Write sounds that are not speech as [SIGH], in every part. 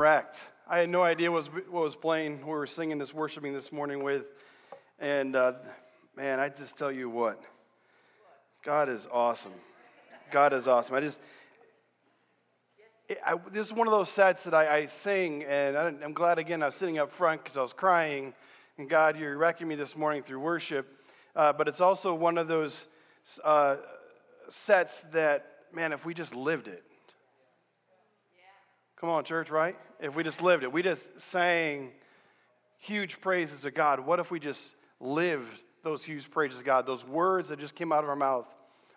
wrecked. I had no idea what was, what was playing. We were singing this, worshiping this morning with, and uh, man, I just tell you what, God is awesome. God is awesome. I just, I, this is one of those sets that I, I sing, and I, am glad again I was sitting up front because I was crying, and God, you're wrecking me this morning through worship. Uh, but it's also one of those uh, sets that, man, if we just lived it, Come on, church, right? If we just lived it, we just sang huge praises to God. What if we just lived those huge praises to God? Those words that just came out of our mouth,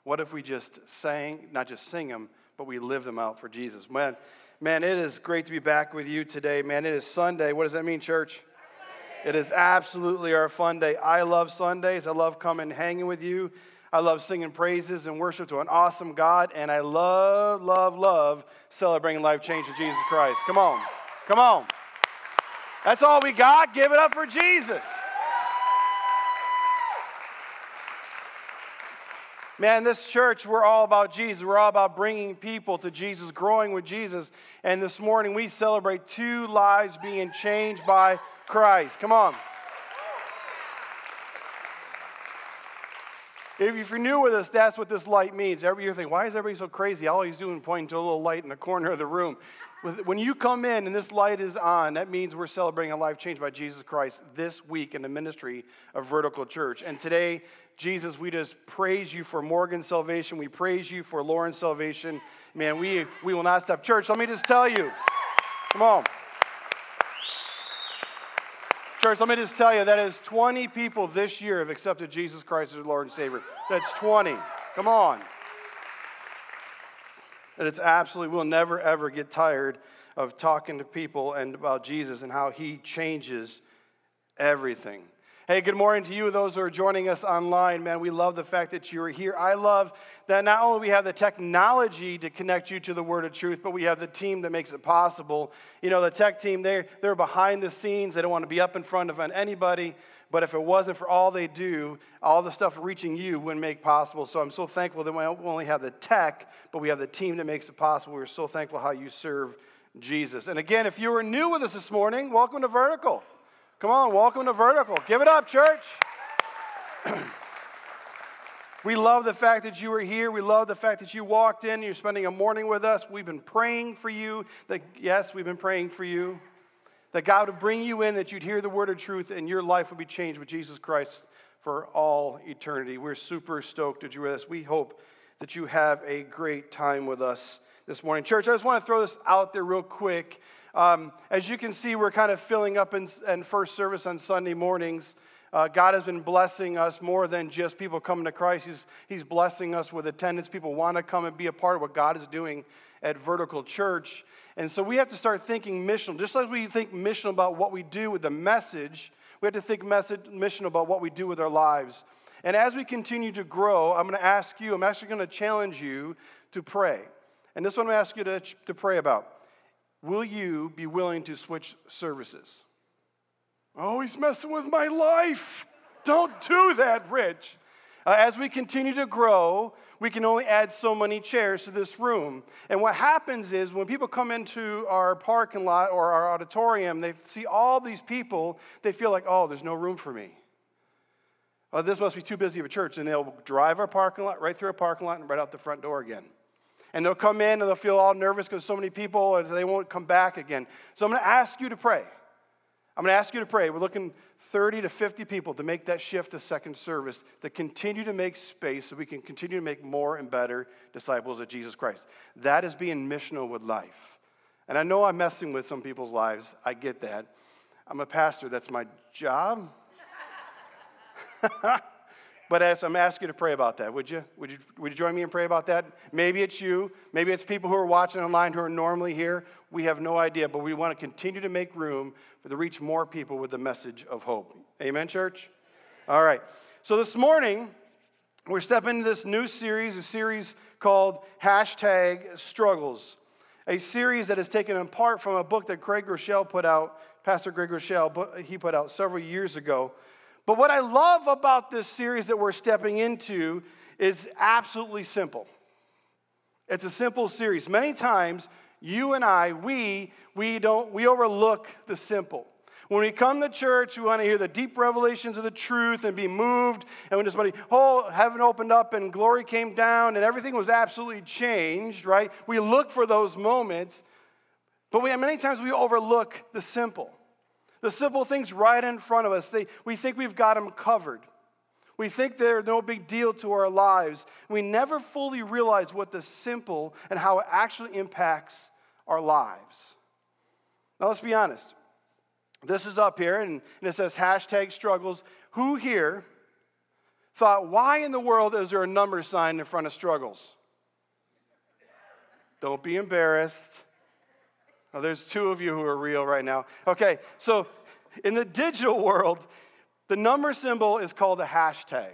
what if we just sang, not just sing them, but we lived them out for Jesus? Man, man, it is great to be back with you today. Man, it is Sunday. What does that mean, church? It is absolutely our fun day. I love Sundays. I love coming hanging with you. I love singing praises and worship to an awesome God, and I love, love, love celebrating life change with Jesus Christ. Come on. Come on. That's all we got. Give it up for Jesus. Man, this church, we're all about Jesus. We're all about bringing people to Jesus, growing with Jesus. And this morning, we celebrate two lives being changed by Christ. Come on. If you're new with us, that's what this light means. Every you're thinking, why is everybody so crazy? All he's doing is pointing to a little light in the corner of the room. When you come in and this light is on, that means we're celebrating a life changed by Jesus Christ this week in the ministry of Vertical Church. And today, Jesus, we just praise you for Morgan's salvation. We praise you for Lauren's salvation. Man, we, we will not stop. Church, let me just tell you. Come on. Church, let me just tell you that is 20 people this year have accepted Jesus Christ as Lord and Savior. That's 20. Come on. And it's absolutely, we'll never ever get tired of talking to people and about Jesus and how he changes everything. Hey, good morning to you, those who are joining us online. Man, we love the fact that you are here. I love that not only we have the technology to connect you to the word of truth, but we have the team that makes it possible. You know, the tech team, they're, they're behind the scenes. They don't want to be up in front of anybody. But if it wasn't for all they do, all the stuff reaching you wouldn't make possible. So I'm so thankful that we only have the tech, but we have the team that makes it possible. We're so thankful how you serve Jesus. And again, if you are new with us this morning, welcome to Vertical. Come on, welcome to Vertical. Give it up, church. [CLEARS THROAT] we love the fact that you are here. We love the fact that you walked in. You're spending a morning with us. We've been praying for you. That, yes, we've been praying for you. That God would bring you in, that you'd hear the word of truth, and your life would be changed with Jesus Christ for all eternity. We're super stoked that you're with us. We hope that you have a great time with us this morning. Church, I just want to throw this out there real quick. Um, as you can see, we're kind of filling up in, in first service on Sunday mornings. Uh, God has been blessing us more than just people coming to Christ. He's, he's blessing us with attendance. People want to come and be a part of what God is doing at Vertical Church. And so we have to start thinking missional. Just like we think missional about what we do with the message, we have to think message, missional about what we do with our lives. And as we continue to grow, I'm going to ask you, I'm actually going to challenge you to pray. And this one to ask you to, to pray about. Will you be willing to switch services? Oh, he's messing with my life. Don't do that, Rich. Uh, as we continue to grow, we can only add so many chairs to this room. And what happens is when people come into our parking lot or our auditorium, they see all these people, they feel like, oh, there's no room for me. Oh, this must be too busy of a church. And they'll drive our parking lot right through our parking lot and right out the front door again and they'll come in and they'll feel all nervous because so many people and they won't come back again. So I'm going to ask you to pray. I'm going to ask you to pray. We're looking 30 to 50 people to make that shift to second service, to continue to make space so we can continue to make more and better disciples of Jesus Christ. That is being missional with life. And I know I'm messing with some people's lives. I get that. I'm a pastor, that's my job. [LAUGHS] But as I'm asking you to pray about that, would you? Would you, would you join me and pray about that? Maybe it's you. Maybe it's people who are watching online who are normally here. We have no idea, but we want to continue to make room for to reach more people with the message of hope. Amen, church? All right. So this morning, we're stepping into this new series, a series called Hashtag Struggles, a series that is taken in part from a book that Craig Groeschel put out, Pastor Craig Groeschel, he put out several years ago but what I love about this series that we're stepping into is absolutely simple. It's a simple series. Many times you and I, we, we don't, we overlook the simple. When we come to church, we want to hear the deep revelations of the truth and be moved. And when somebody, oh, heaven opened up and glory came down and everything was absolutely changed, right? We look for those moments, but we, many times we overlook the simple. The simple things right in front of us, they, we think we've got them covered. We think they're no big deal to our lives. We never fully realize what the simple and how it actually impacts our lives. Now, let's be honest. This is up here, and, and it says hashtag struggles. Who here thought, why in the world is there a number sign in front of struggles? Don't be embarrassed. Oh, there's two of you who are real right now. Okay, so in the digital world, the number symbol is called a hashtag.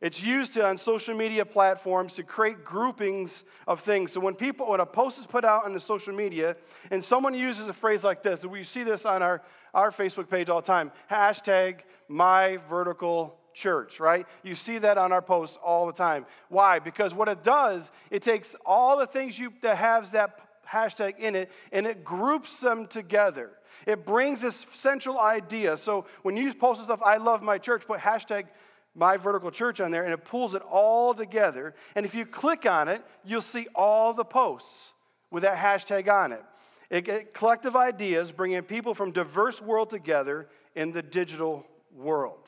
It's used on social media platforms to create groupings of things. So when people, when a post is put out on the social media, and someone uses a phrase like this, we see this on our, our Facebook page all the time, hashtag my vertical church, right? You see that on our posts all the time. Why? Because what it does, it takes all the things you that has that hashtag in it and it groups them together. It brings this central idea. So when you post stuff, I love my church, put hashtag my vertical church on there and it pulls it all together. And if you click on it, you'll see all the posts with that hashtag on it. It get collective ideas bringing people from diverse world together in the digital world.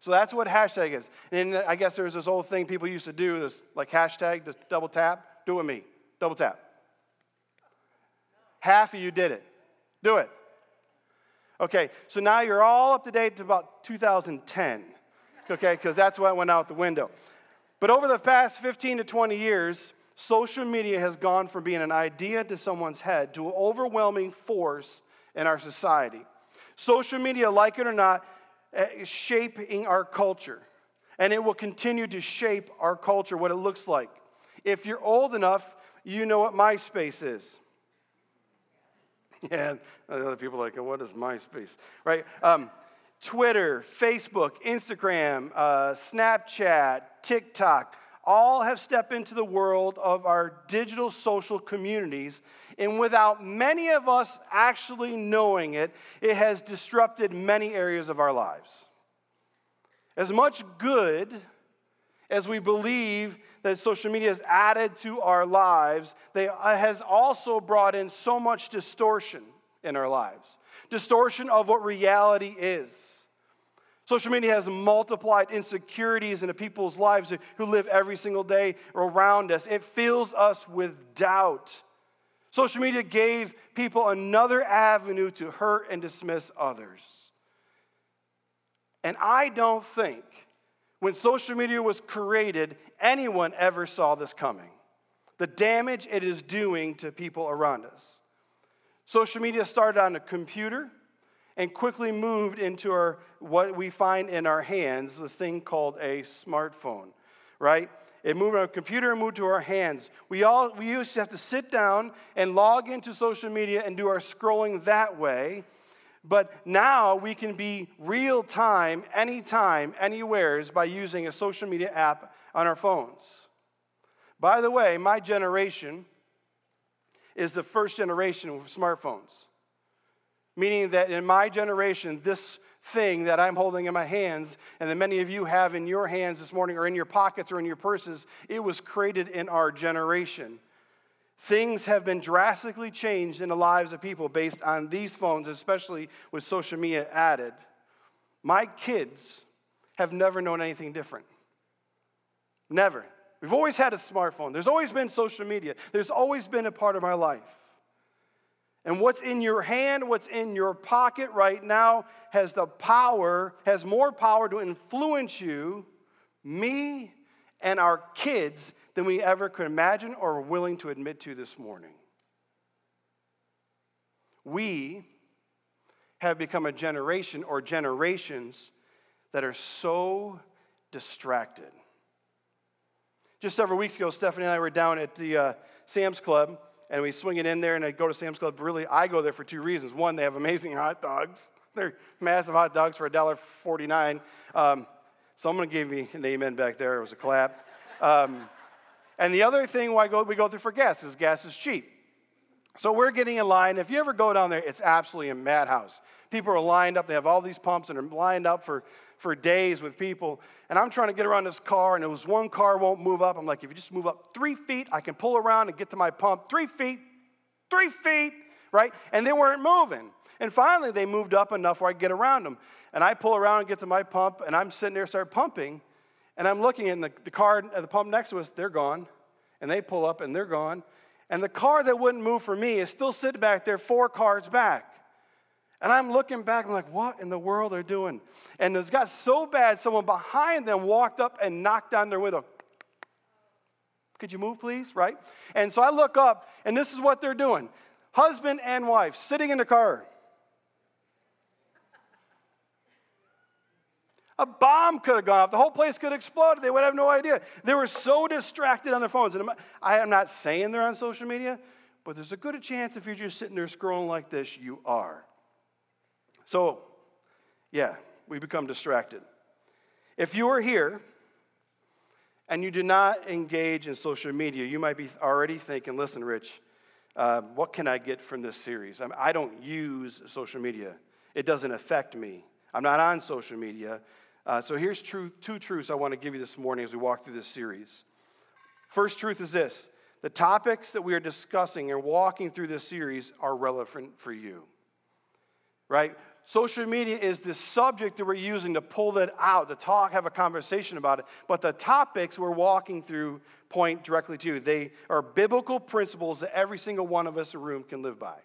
So that's what hashtag is. And I guess there's this old thing people used to do, this like hashtag, just double tap. Do it with me. Double tap. Half of you did it. Do it. Okay, so now you're all up to date to about 2010 okay, because that's what went out the window. But over the past 15 to 20 years, social media has gone from being an idea to someone's head to an overwhelming force in our society. Social media, like it or not, eh, is shaping our culture. And it will continue to shape our culture, what it looks like. If you're old enough, you know what MySpace is. [LAUGHS] Yeah, other people are like, what is MySpace? Right? Um, Twitter, Facebook, Instagram, uh, Snapchat, TikTok, all have stepped into the world of our digital social communities. And without many of us actually knowing it, it has disrupted many areas of our lives. As much good as we believe that social media has added to our lives, they uh, has also brought in so much distortion in our lives distortion of what reality is. Social media has multiplied insecurities into people's lives who live every single day around us. It fills us with doubt. Social media gave people another avenue to hurt and dismiss others. And I don't think when social media was created, anyone ever saw this coming. The damage it is doing to people around us. Social media started on a computer and quickly moved into our, what we find in our hands, this thing called a smartphone, right? It moved on a computer and moved to our hands. We all we used to have to sit down and log into social media and do our scrolling that way. But now we can be real time, anytime, anywheres by using a social media app on our phones. By the way, my generation is the first generation with smartphones. Meaning that in my generation, this thing that I'm holding in my hands and that many of you have in your hands this morning or in your pockets or in your purses, it was created in our generation. Things have been drastically changed in the lives of people based on these phones, especially with social media added. My kids have never known anything different. Never. We've always had a smartphone. There's always been social media. There's always been a part of my life. And what's in your hand, what's in your pocket right now has the power, has more power to influence you, me, and our kids than we ever could imagine or are willing to admit to this morning. We have become a generation or generations that are so distracted. Just several weeks ago, Stephanie and I were down at the uh, Sam's Club and we swing it in there and I go to Sam's Club. Really, I go there for two reasons. One, they have amazing [LAUGHS] hot dogs. They're massive hot dogs for $1.49. Um, someone gave me an amen back there. It was a clap. Um, and the other thing why we go through for gas is gas is cheap. So we're getting in line. If you ever go down there, it's absolutely a madhouse. People are lined up. They have all these pumps and are lined up for, for days with people. And I'm trying to get around this car, and it was one car won't move up. I'm like, if you just move up three feet, I can pull around and get to my pump. Three feet, three feet, right? And they weren't moving. And finally, they moved up enough where I could get around them. And I pull around and get to my pump, and I'm sitting there, start pumping, and I'm looking, and the, the car at the pump next to us, they're gone. And they pull up, and they're gone. And the car that wouldn't move for me is still sitting back there, four cars back. And I'm looking back, I'm like, what in the world are they doing? And it's got so bad, someone behind them walked up and knocked on their window. Could you move, please? Right? And so I look up, and this is what they're doing husband and wife sitting in the car. A bomb could have gone off. The whole place could have exploded. They would have no idea. They were so distracted on their phones. And I am not saying they're on social media, but there's a good chance if you're just sitting there scrolling like this, you are. So, yeah, we become distracted. If you are here and you do not engage in social media, you might be already thinking, listen, Rich, uh, what can I get from this series? I, mean, I don't use social media, it doesn't affect me. I'm not on social media. Uh, so here's two truths I want to give you this morning as we walk through this series. First truth is this the topics that we are discussing and walking through this series are relevant for you. Right? Social media is the subject that we're using to pull that out, to talk, have a conversation about it. But the topics we're walking through point directly to you. They are biblical principles that every single one of us in the room can live by.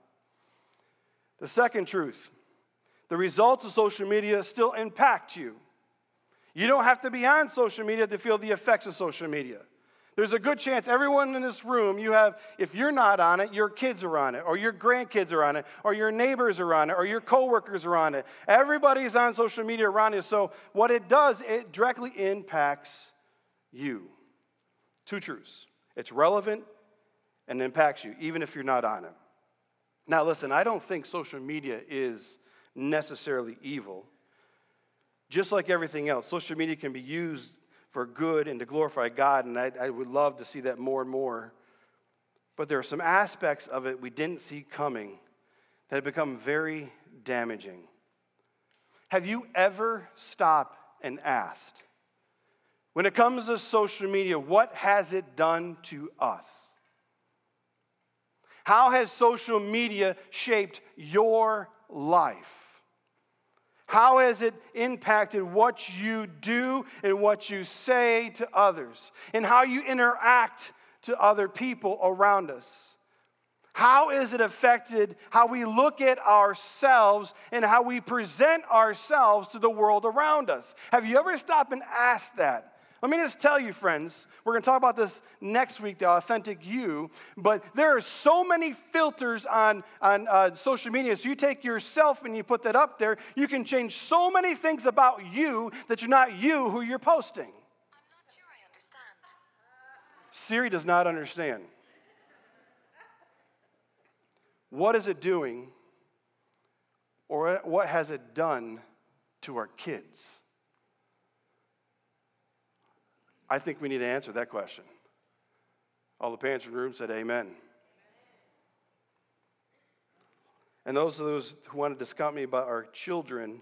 The second truth the results of social media still impact you. You don't have to be on social media to feel the effects of social media. There's a good chance everyone in this room, you have, if you're not on it, your kids are on it, or your grandkids are on it, or your neighbors are on it, or your coworkers are on it. Everybody's on social media around you. So, what it does, it directly impacts you. Two truths it's relevant and impacts you, even if you're not on it. Now, listen, I don't think social media is necessarily evil. Just like everything else, social media can be used for good and to glorify God, and I, I would love to see that more and more. But there are some aspects of it we didn't see coming that have become very damaging. Have you ever stopped and asked, when it comes to social media, what has it done to us? How has social media shaped your life? How has it impacted what you do and what you say to others and how you interact to other people around us? How has it affected how we look at ourselves and how we present ourselves to the world around us? Have you ever stopped and asked that? Let me just tell you, friends, we're going to talk about this next week, the authentic you, but there are so many filters on, on uh, social media. So you take yourself and you put that up there, you can change so many things about you that you're not you who you're posting. I'm not sure I understand. Siri does not understand. What is it doing, or what has it done to our kids? I think we need to answer that question. All the parents in the room said, Amen. And those of those who want to discount me about our children,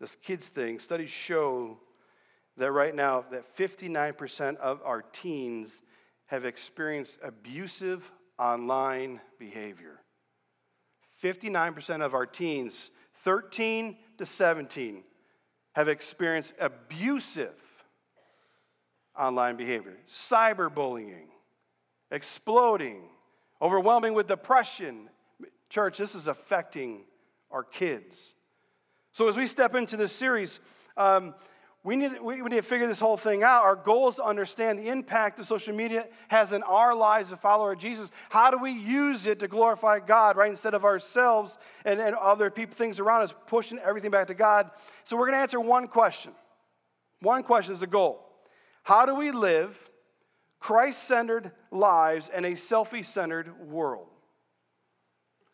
this kids thing, studies show that right now that 59% of our teens have experienced abusive online behavior. 59% of our teens, 13 to 17, have experienced abusive online behavior, cyberbullying, exploding, overwhelming with depression. Church, this is affecting our kids. So, as we step into this series, um, we, need, we need to figure this whole thing out. Our goal is to understand the impact that social media has in our lives as follower of Jesus. How do we use it to glorify God, right? Instead of ourselves and, and other people, things around us, pushing everything back to God. So, we're going to answer one question. One question is the goal. How do we live Christ centered lives in a selfie centered world?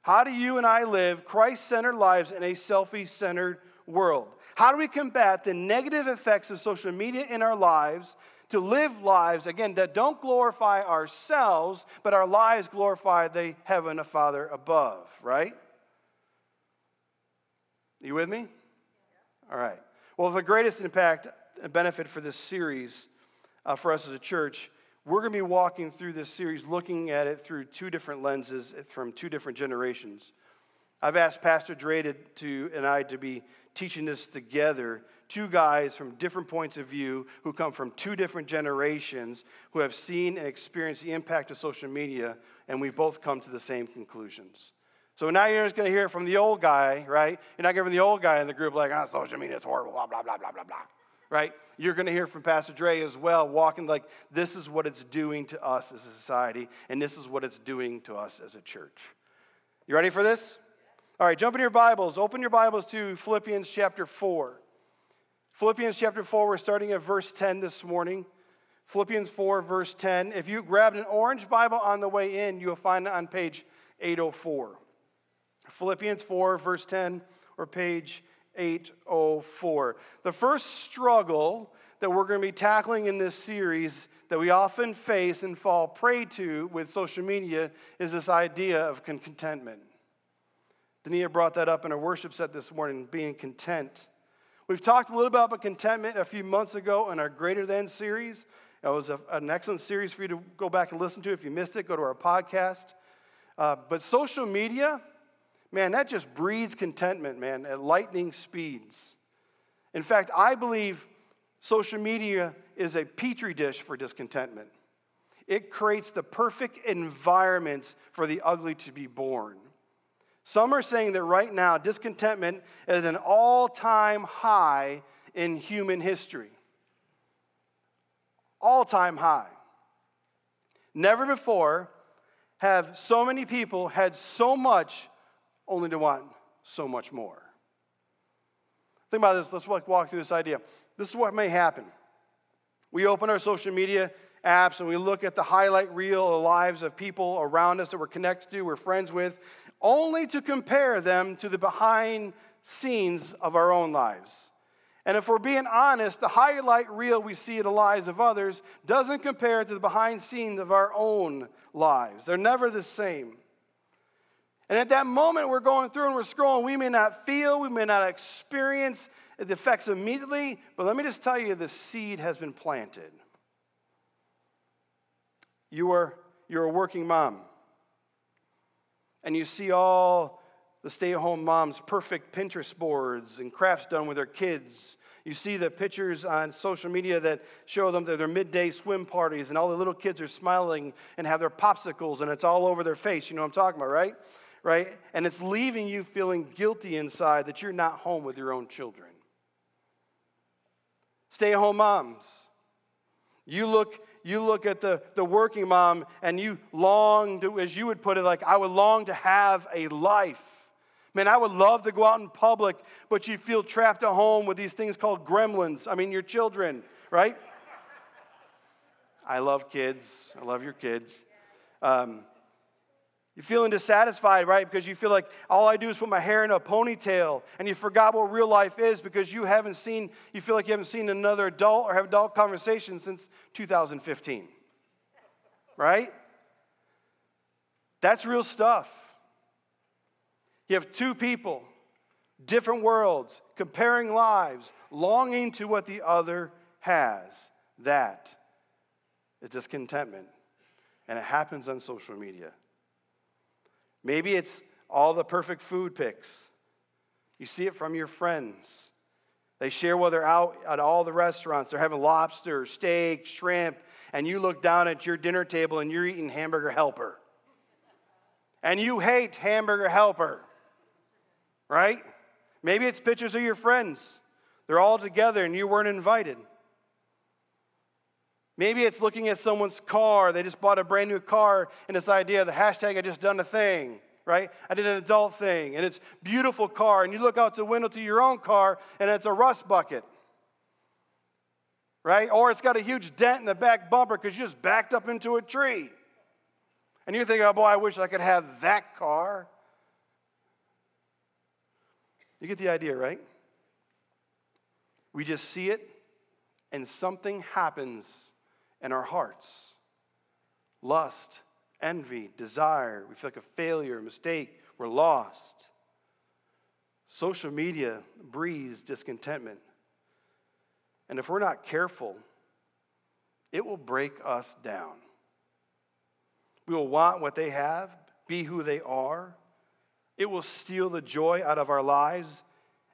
How do you and I live Christ centered lives in a selfie centered world? How do we combat the negative effects of social media in our lives to live lives, again, that don't glorify ourselves, but our lives glorify the heaven of Father above, right? You with me? All right. Well, the greatest impact and benefit for this series uh, for us as a church, we're going to be walking through this series looking at it through two different lenses from two different generations. I've asked Pastor Dre to, to, and I to be teaching this together. Two guys from different points of view who come from two different generations who have seen and experienced the impact of social media, and we've both come to the same conclusions. So now you're just going to hear it from the old guy, right? You're not giving the old guy in the group like, oh, social media is horrible, blah, blah, blah, blah, blah, blah, right? You're going to hear from Pastor Dre as well, walking like this is what it's doing to us as a society, and this is what it's doing to us as a church. You ready for this? All right, jump in your Bibles. Open your Bibles to Philippians chapter 4. Philippians chapter 4, we're starting at verse 10 this morning. Philippians 4, verse 10. If you grabbed an orange Bible on the way in, you'll find it on page 804. Philippians 4, verse 10, or page 804. The first struggle that we're going to be tackling in this series that we often face and fall prey to with social media is this idea of contentment. Dania brought that up in our worship set this morning, being content. We've talked a little bit about contentment a few months ago in our Greater Than series. It was a, an excellent series for you to go back and listen to. If you missed it, go to our podcast. Uh, but social media, man, that just breeds contentment, man, at lightning speeds. In fact, I believe social media is a petri dish for discontentment. It creates the perfect environments for the ugly to be born. Some are saying that right now, discontentment is an all time high in human history. All time high. Never before have so many people had so much only to want so much more. Think about this. Let's walk through this idea. This is what may happen. We open our social media apps and we look at the highlight reel of the lives of people around us that we're connected to, we're friends with, only to compare them to the behind scenes of our own lives. And if we're being honest, the highlight reel we see in the lives of others doesn't compare to the behind scenes of our own lives. They're never the same. And at that moment we're going through and we're scrolling, we may not feel, we may not experience the effects immediately, but let me just tell you the seed has been planted. You are, you're a working mom and you see all the stay at home moms' perfect Pinterest boards and crafts done with their kids. You see the pictures on social media that show them their midday swim parties, and all the little kids are smiling and have their popsicles, and it's all over their face. You know what I'm talking about, right? Right? And it's leaving you feeling guilty inside that you're not home with your own children. Stay home moms. You look you look at the, the working mom and you long to, as you would put it, like, I would long to have a life. Man, I would love to go out in public, but you feel trapped at home with these things called gremlins. I mean, your children, right? I love kids. I love your kids. Um, you're feeling dissatisfied, right? Because you feel like all I do is put my hair in a ponytail and you forgot what real life is because you haven't seen, you feel like you haven't seen another adult or have adult conversation since 2015. Right? That's real stuff. You have two people, different worlds, comparing lives, longing to what the other has. That is discontentment. And it happens on social media. Maybe it's all the perfect food pics. You see it from your friends. They share while they're out at all the restaurants. They're having lobster, steak, shrimp, and you look down at your dinner table and you're eating hamburger helper. And you hate hamburger helper, right? Maybe it's pictures of your friends. They're all together and you weren't invited. Maybe it's looking at someone's car. They just bought a brand new car, and this idea, the hashtag, I just done a thing, right? I did an adult thing, and it's beautiful car, and you look out the window to your own car, and it's a rust bucket, right? Or it's got a huge dent in the back bumper because you just backed up into a tree. And you're thinking, oh boy, I wish I could have that car. You get the idea, right? We just see it, and something happens in our hearts lust, envy, desire. We feel like a failure, a mistake, we're lost. Social media breeds discontentment. And if we're not careful, it will break us down. We will want what they have, be who they are. It will steal the joy out of our lives,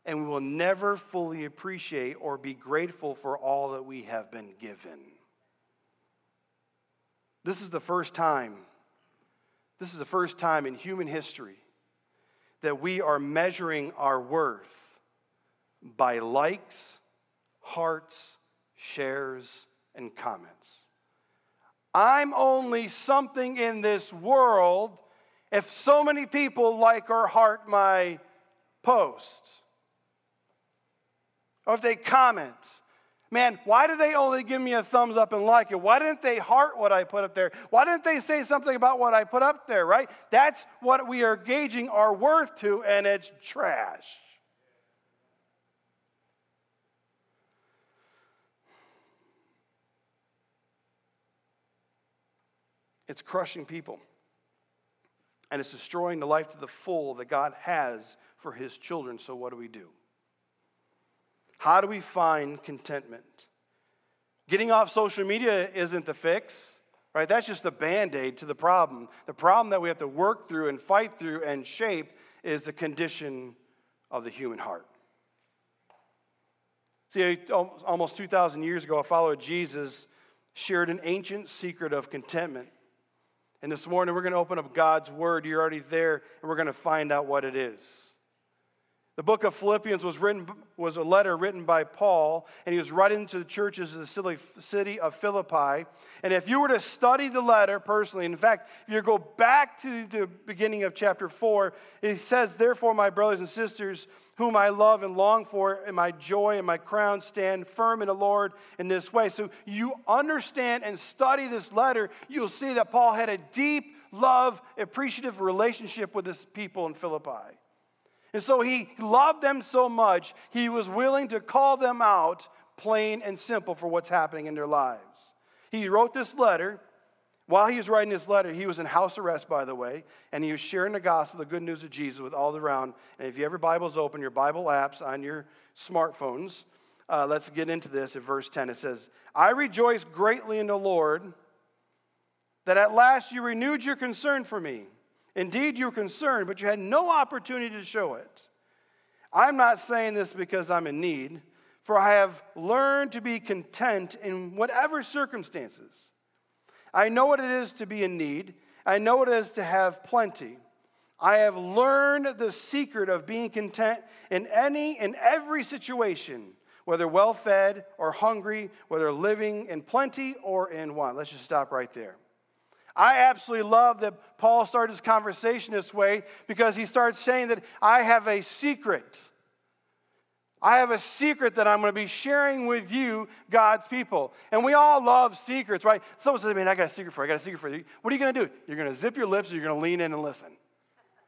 and we will never fully appreciate or be grateful for all that we have been given. This is the first time, this is the first time in human history that we are measuring our worth by likes, hearts, shares, and comments. I'm only something in this world if so many people like or heart my post, or if they comment Man, why did they only give me a thumbs up and like it? Why didn't they heart what I put up there? Why didn't they say something about what I put up there, right? That's what we are gauging our worth to, and it's trash. It's crushing people. And it's destroying the life to the full that God has for his children. So, what do we do? How do we find contentment? Getting off social media isn't the fix, right? That's just a band aid to the problem. The problem that we have to work through and fight through and shape is the condition of the human heart. See, almost 2,000 years ago, a follower of Jesus shared an ancient secret of contentment. And this morning, we're going to open up God's Word. You're already there, and we're going to find out what it is. The book of Philippians was, written, was a letter written by Paul, and he was writing to the churches of the city of Philippi. And if you were to study the letter personally, in fact, if you go back to the beginning of chapter 4, it says, Therefore, my brothers and sisters, whom I love and long for, and my joy and my crown, stand firm in the Lord in this way. So you understand and study this letter, you'll see that Paul had a deep love, appreciative relationship with his people in Philippi. And so he loved them so much, he was willing to call them out plain and simple for what's happening in their lives. He wrote this letter. While he was writing this letter, he was in house arrest, by the way, and he was sharing the gospel, the good news of Jesus with all around. And if you have your Bibles open, your Bible apps on your smartphones, uh, let's get into this at verse 10. It says, I rejoice greatly in the Lord that at last you renewed your concern for me. Indeed, you were concerned, but you had no opportunity to show it. I'm not saying this because I'm in need, for I have learned to be content in whatever circumstances. I know what it is to be in need, I know what it is to have plenty. I have learned the secret of being content in any and every situation, whether well fed or hungry, whether living in plenty or in want. Let's just stop right there. I absolutely love that Paul started his conversation this way because he starts saying that I have a secret. I have a secret that I'm going to be sharing with you, God's people. And we all love secrets, right? Someone says, Man, I got a secret for you. I got a secret for you. What are you going to do? You're going to zip your lips or you're going to lean in and listen,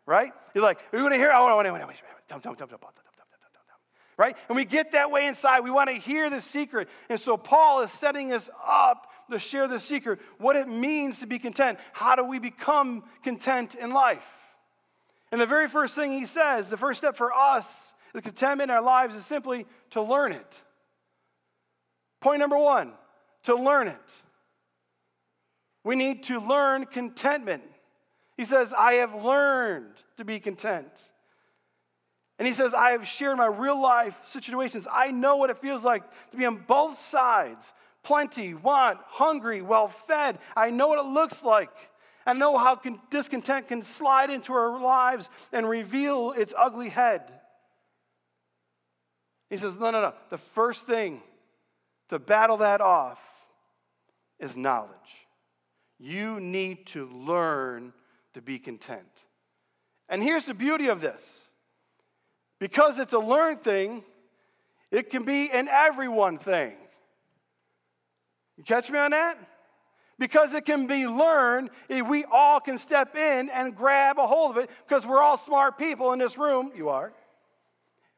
right? You're like, Are you going to hear? Oh, wait, wait, wait, wait, tell, tell right? And we get that way inside. We want to hear the secret. And so Paul is setting us up to share the secret, what it means to be content. How do we become content in life? And the very first thing he says, the first step for us, the contentment in our lives, is simply to learn it. Point number one, to learn it. We need to learn contentment. He says, I have learned to be content. And he says, I have shared my real life situations. I know what it feels like to be on both sides plenty, want, hungry, well fed. I know what it looks like. I know how discontent can slide into our lives and reveal its ugly head. He says, No, no, no. The first thing to battle that off is knowledge. You need to learn to be content. And here's the beauty of this because it's a learned thing, it can be an everyone thing. You catch me on that? Because it can be learned, if we all can step in and grab a hold of it because we're all smart people in this room. You are.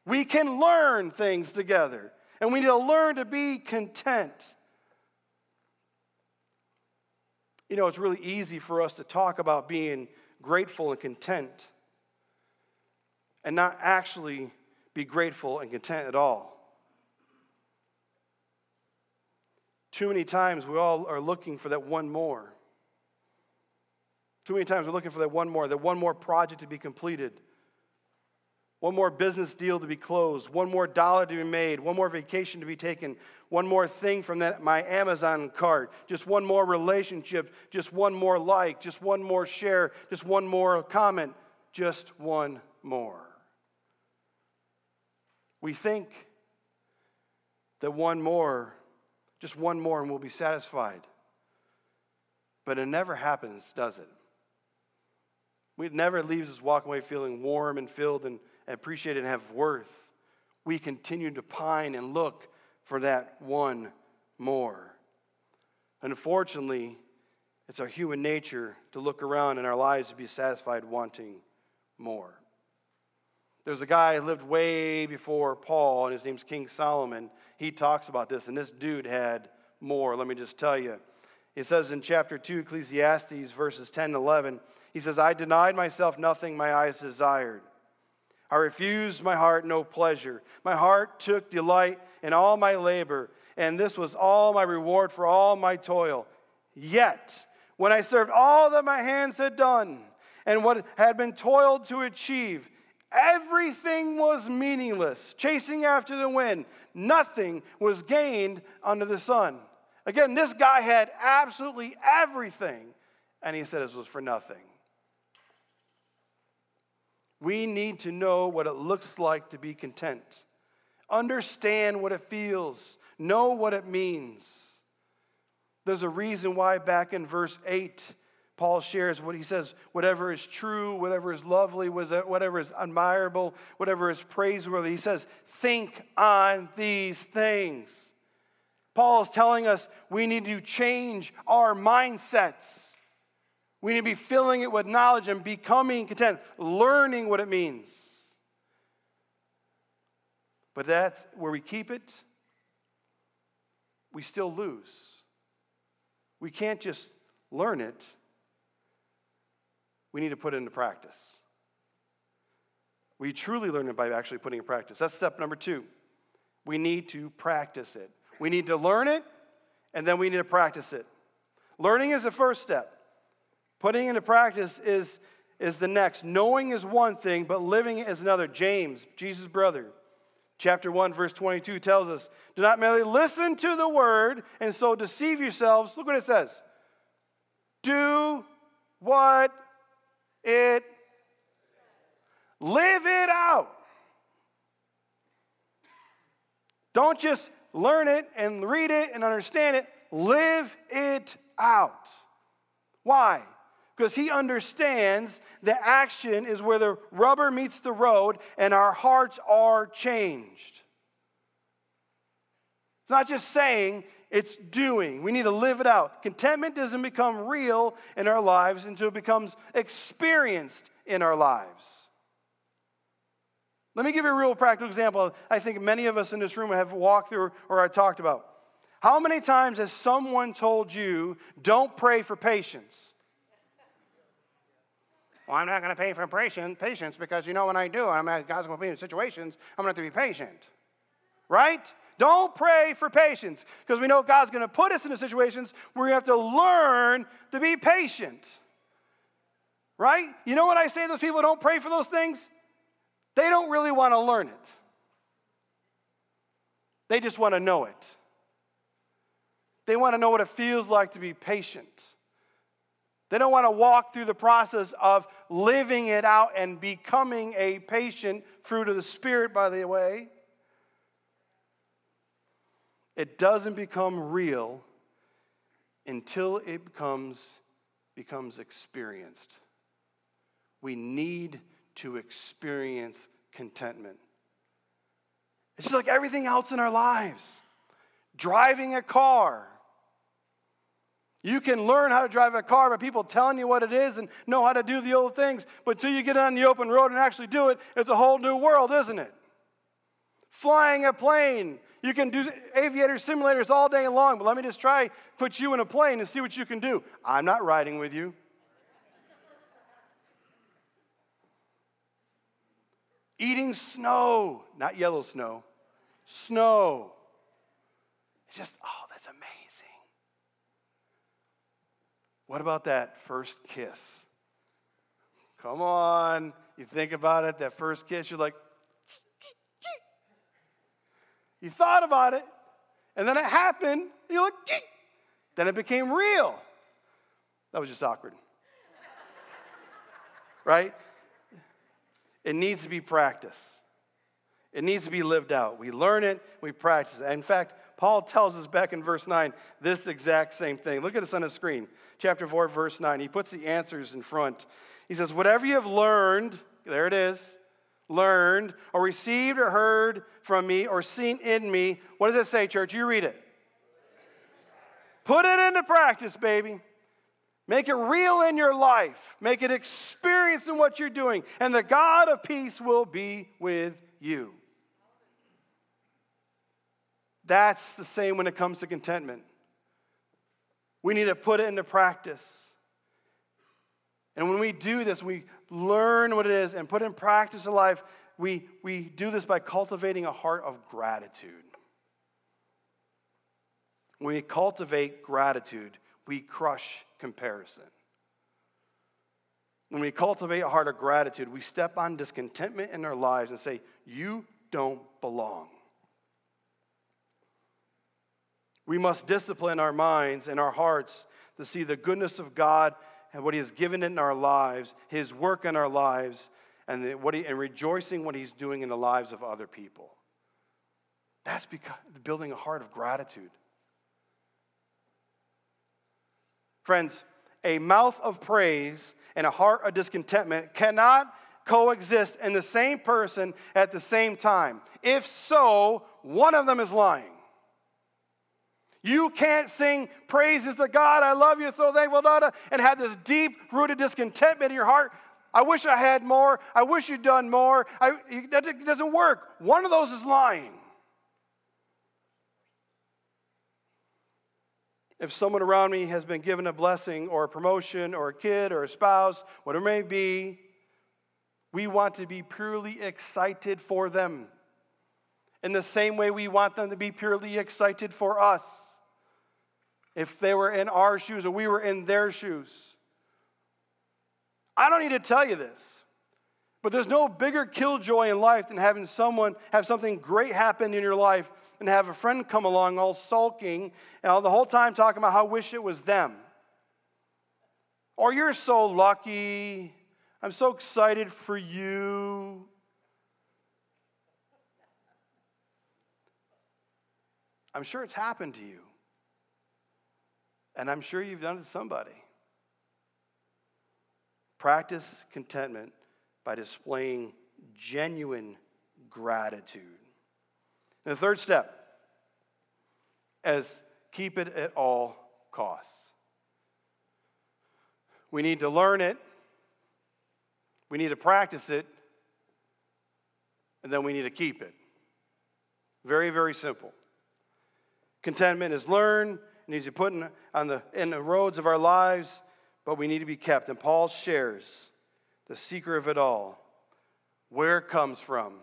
We can learn things together, and we need to learn to be content. You know, it's really easy for us to talk about being grateful and content and not actually be grateful and content at all. Too many times we all are looking for that one more. Too many times we're looking for that one more, that one more project to be completed, one more business deal to be closed, one more dollar to be made, one more vacation to be taken, one more thing from that my Amazon cart, just one more relationship, just one more like, just one more share, just one more comment, just one more. We think that one more just one more and we'll be satisfied. But it never happens, does it? It never leaves us walking away feeling warm and filled and appreciated and have worth. We continue to pine and look for that one more. Unfortunately, it's our human nature to look around in our lives to be satisfied wanting more. There's a guy who lived way before Paul, and his name's King Solomon. He talks about this, and this dude had more. Let me just tell you. He says in chapter 2, Ecclesiastes, verses 10 and 11, he says, I denied myself nothing my eyes desired. I refused my heart no pleasure. My heart took delight in all my labor, and this was all my reward for all my toil. Yet, when I served all that my hands had done, and what had been toiled to achieve, Everything was meaningless, chasing after the wind. Nothing was gained under the sun. Again, this guy had absolutely everything, and he said this was for nothing. We need to know what it looks like to be content, understand what it feels, know what it means. There's a reason why, back in verse 8, Paul shares what he says whatever is true, whatever is lovely, whatever is admirable, whatever is praiseworthy. He says, think on these things. Paul is telling us we need to change our mindsets. We need to be filling it with knowledge and becoming content, learning what it means. But that's where we keep it, we still lose. We can't just learn it we need to put it into practice. We truly learn it by actually putting it in practice. That's step number two. We need to practice it. We need to learn it, and then we need to practice it. Learning is the first step. Putting into practice is, is the next. Knowing is one thing, but living is another. James, Jesus' brother, chapter 1, verse 22 tells us do not merely listen to the word and so deceive yourselves. Look what it says. Do what it, live it out. Don't just learn it and read it and understand it, live it out. Why? Because he understands that action is where the rubber meets the road and our hearts are changed. It's not just saying, it's doing. We need to live it out. Contentment doesn't become real in our lives until it becomes experienced in our lives. Let me give you a real practical example. I think many of us in this room have walked through or I talked about. How many times has someone told you, don't pray for patience? Well, I'm not going to pay for patience, because you know when I do, I'm God's going to me in situations, I'm going to have to be patient. Right? Don't pray for patience because we know God's going to put us into situations where we have to learn to be patient. Right? You know what I say those people don't pray for those things? They don't really want to learn it. They just want to know it. They want to know what it feels like to be patient. They don't want to walk through the process of living it out and becoming a patient fruit of the Spirit, by the way. It doesn't become real until it becomes, becomes experienced. We need to experience contentment. It's just like everything else in our lives. Driving a car. You can learn how to drive a car by people telling you what it is and know how to do the old things, but until you get on the open road and actually do it, it's a whole new world, isn't it? Flying a plane, You can do aviator simulators all day long, but let me just try put you in a plane and see what you can do. I'm not riding with you. Eating snow, not yellow snow, snow. It's just, oh, that's amazing. What about that first kiss? Come on. You think about it, that first kiss, you're like, you thought about it, and then it happened, you're like, then it became real. That was just awkward. [LAUGHS] right? It needs to be practiced. It needs to be lived out. We learn it, we practice it. In fact, Paul tells us back in verse 9 this exact same thing. Look at this on the screen. Chapter 4, verse 9. He puts the answers in front. He says, Whatever you have learned, there it is, learned, or received or heard from me, or seen in me, what does it say, church? You read it. Put it into practice, baby. Make it real in your life. Make it experience in what you're doing. And the God of peace will be with you. That's the same when it comes to contentment. We need to put it into practice. And when we do this, we learn what it is and put in practice in life. We, we do this by cultivating a heart of gratitude. When we cultivate gratitude, we crush comparison. When we cultivate a heart of gratitude, we step on discontentment in our lives and say, You don't belong. We must discipline our minds and our hearts to see the goodness of God and what He has given in our lives, His work in our lives, and, the, what he, and rejoicing what He's doing in the lives of other people. That's because building a heart of gratitude. Friends, a mouth of praise and a heart of discontentment cannot coexist in the same person at the same time. If so, one of them is lying. You can't sing praises to God, I love you so thankful, da, da, and have this deep rooted discontentment in your heart. I wish I had more. I wish you'd done more. I, that doesn't work. One of those is lying. If someone around me has been given a blessing or a promotion or a kid or a spouse, whatever it may be, we want to be purely excited for them. In the same way, we want them to be purely excited for us if they were in our shoes or we were in their shoes. I don't need to tell you this, but there's no bigger killjoy in life than having someone have something great happen in your life and have a friend come along all sulking and all the whole time talking about how I wish it was them. Or you're so lucky. I'm so excited for you. I'm sure it's happened to you. And I'm sure you've done it to somebody. Practice contentment by displaying genuine gratitude. And the third step is keep it at all costs. We need to learn it, we need to practice it, and then we need to keep it. Very, very simple. Contentment is learned, needs to be put in, on the, in the roads of our lives, but we need to be kept. And Paul shares the secret of it all where it comes from.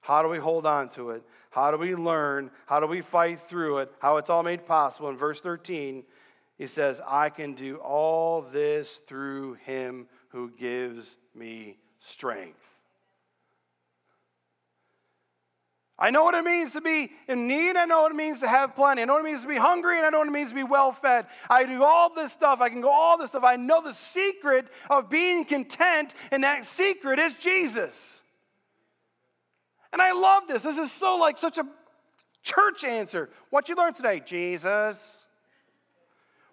How do we hold on to it? How do we learn? How do we fight through it? How it's all made possible. In verse 13, he says, I can do all this through him who gives me strength. I know what it means to be in need. I know what it means to have plenty. I know what it means to be hungry, and I know what it means to be well fed. I do all this stuff. I can go all this stuff. I know the secret of being content, and that secret is Jesus. And I love this. This is so like such a church answer. What you learned today? Jesus.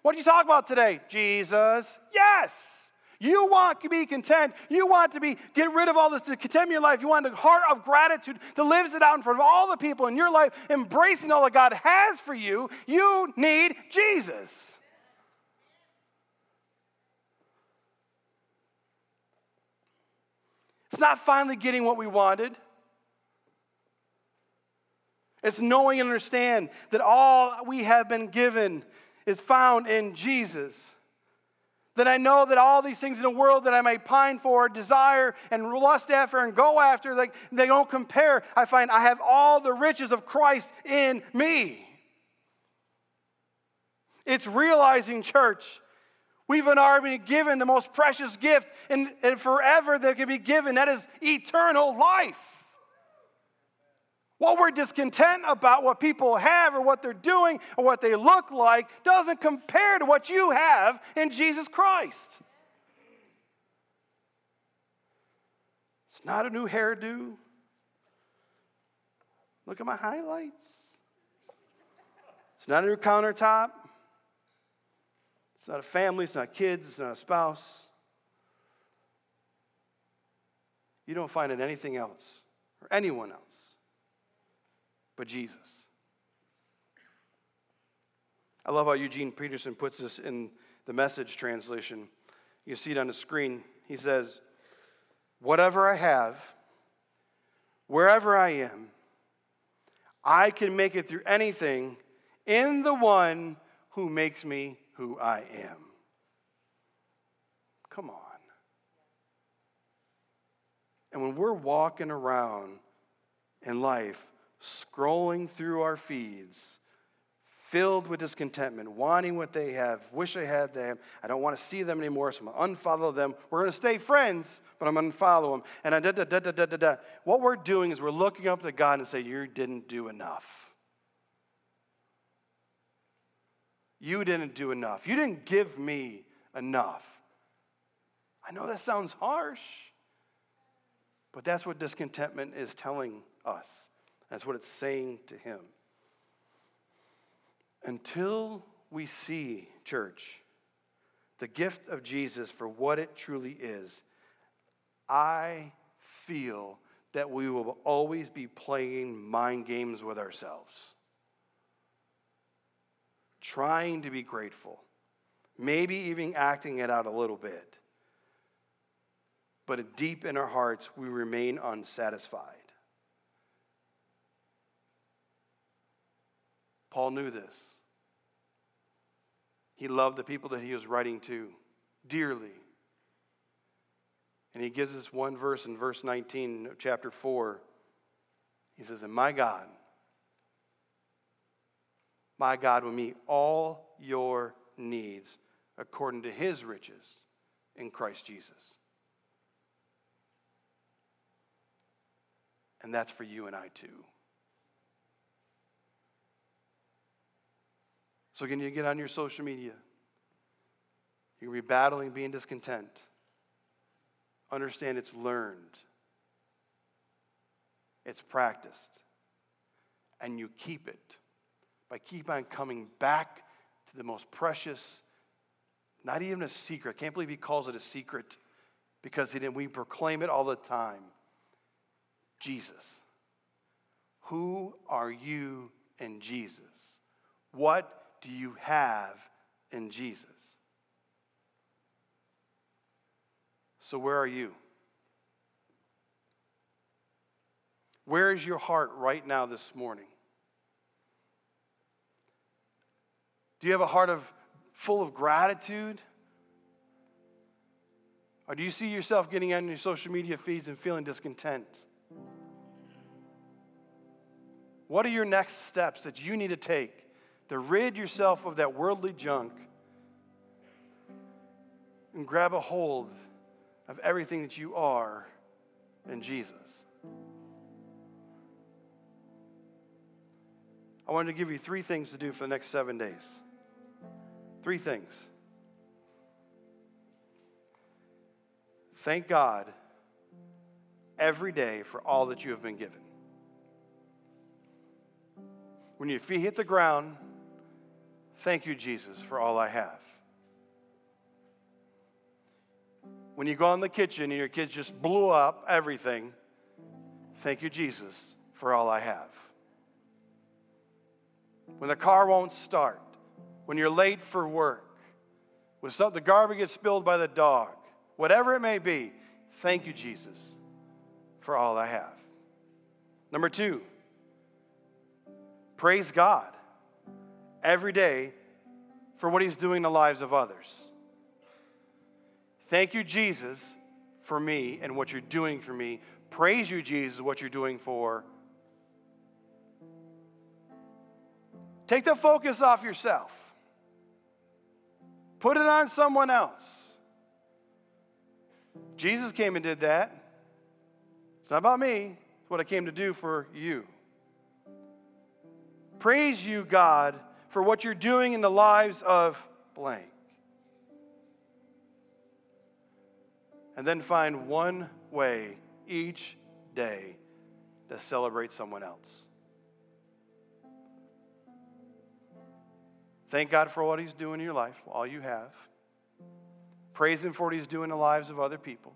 What did you talk about today? Jesus. Yes. You want to be content. You want to be get rid of all this to content your life. You want the heart of gratitude that lives it out in front of all the people in your life, embracing all that God has for you. You need Jesus. It's not finally getting what we wanted. It's knowing and understand that all we have been given is found in Jesus. That I know that all these things in the world that I may pine for, desire, and lust after, and go after, like they don't compare. I find I have all the riches of Christ in me. It's realizing, church, we've already been given the most precious gift and, and forever that can be given. That is eternal life. What we're discontent about what people have or what they're doing or what they look like doesn't compare to what you have in Jesus Christ. It's not a new hairdo. Look at my highlights. It's not a new countertop. It's not a family, it's not kids, it's not a spouse. You don't find it anything else or anyone else but Jesus. I love how Eugene Peterson puts this in the message translation. You see it on the screen. He says, Whatever I have, wherever I am, I can make it through anything in the one who makes me who I am. Come on. And when we're walking around in life scrolling through our feeds, filled with discontentment, wanting what they have, wish I had them. I don't want to see them anymore, so I'm going to unfollow them. We're going to stay friends, but I'm going to unfollow them. And I da, da, da, da, da, da, da. What we're doing is we're looking up to God and say, You didn't do enough. You didn't do enough. You didn't give me enough. I know that sounds harsh, but that's what discontentment is telling us. That's what it's saying to him. Until we see, church, the gift of Jesus for what it truly is, I feel that we will always be playing mind games with ourselves. Trying to be grateful, maybe even acting it out a little bit. But deep in our hearts, we remain unsatisfied. Paul knew this. He loved the people that he was writing to dearly. And he gives us one verse in verse 19 of chapter 4. He says, And my God, my God will meet all your needs according to his riches in Christ Jesus. And that's for you and I too. So, can you get on your social media? You can be battling being discontent. Understand it's learned, it's practiced, and you keep it by keep on coming back to the most precious, not even a secret. I can't believe he calls it a secret because he didn't, we proclaim it all the time. Jesus. Who are you in Jesus? What do you have in Jesus? So, where are you? Where is your heart right now this morning? Do you have a heart of full of gratitude? Or do you see yourself getting on your social media feeds and feeling discontent? What are your next steps that you need to take to rid yourself of that worldly junk and grab a hold of everything that you are in Jesus. I wanted to give you three things to do for the next seven days. Three things. Thank God every day for all that you have been given. When your feet hit the ground, Thank you, Jesus, for all I have. When you go in the kitchen and your kids just blew up everything, thank you, Jesus, for all I have. When the car won't start, when you're late for work, when some, the garbage gets spilled by the dog, whatever it may be, thank you, Jesus, for all I have. Number two, praise God every day for what He's doing in the lives of others. Thank you, Jesus, for me and what you're doing for me. Praise you, Jesus, what you're doing for. Take the focus off yourself. Put it on someone else. Jesus came and did that. It's not about me, it's what I came to do for you. Praise you, God, for what you're doing in the lives of blank. And then find one way each day to celebrate someone else. Thank God for what He's doing in your life, all you have. Praise Him for what He's doing in the lives of other people.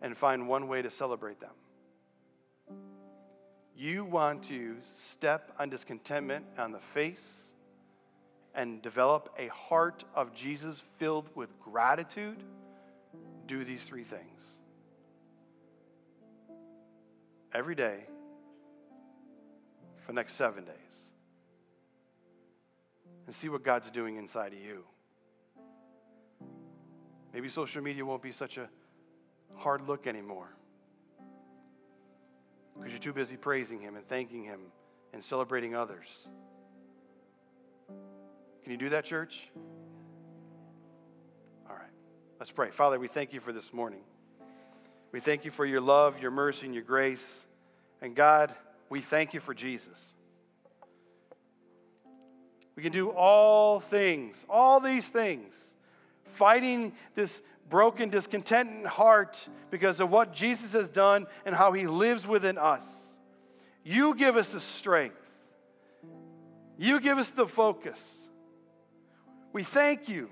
And find one way to celebrate them. You want to step on discontentment on the face and develop a heart of Jesus filled with gratitude. Do these three things every day for the next seven days and see what God's doing inside of you. Maybe social media won't be such a hard look anymore because you're too busy praising Him and thanking Him and celebrating others. Can you do that, church? All right. Let's pray. Father, we thank you for this morning. We thank you for your love, your mercy, and your grace. And God, we thank you for Jesus. We can do all things, all these things, fighting this broken, discontented heart because of what Jesus has done and how he lives within us. You give us the strength, you give us the focus. We thank you,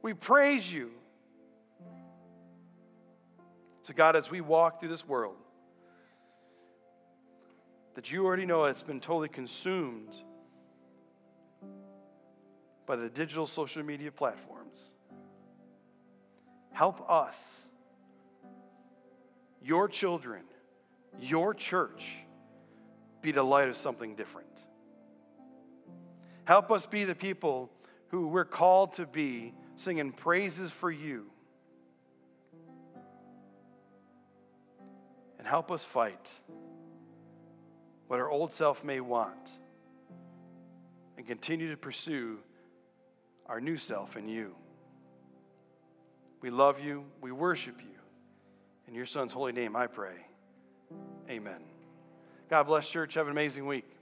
we praise you. So, God, as we walk through this world, that you already know it's been totally consumed by the digital social media platforms. Help us, your children, your church, be the light of something different. Help us be the people who we're called to be, singing praises for you. And help us fight what our old self may want and continue to pursue our new self in you. We love you. We worship you. In your son's holy name, I pray. Amen. God bless, church. Have an amazing week.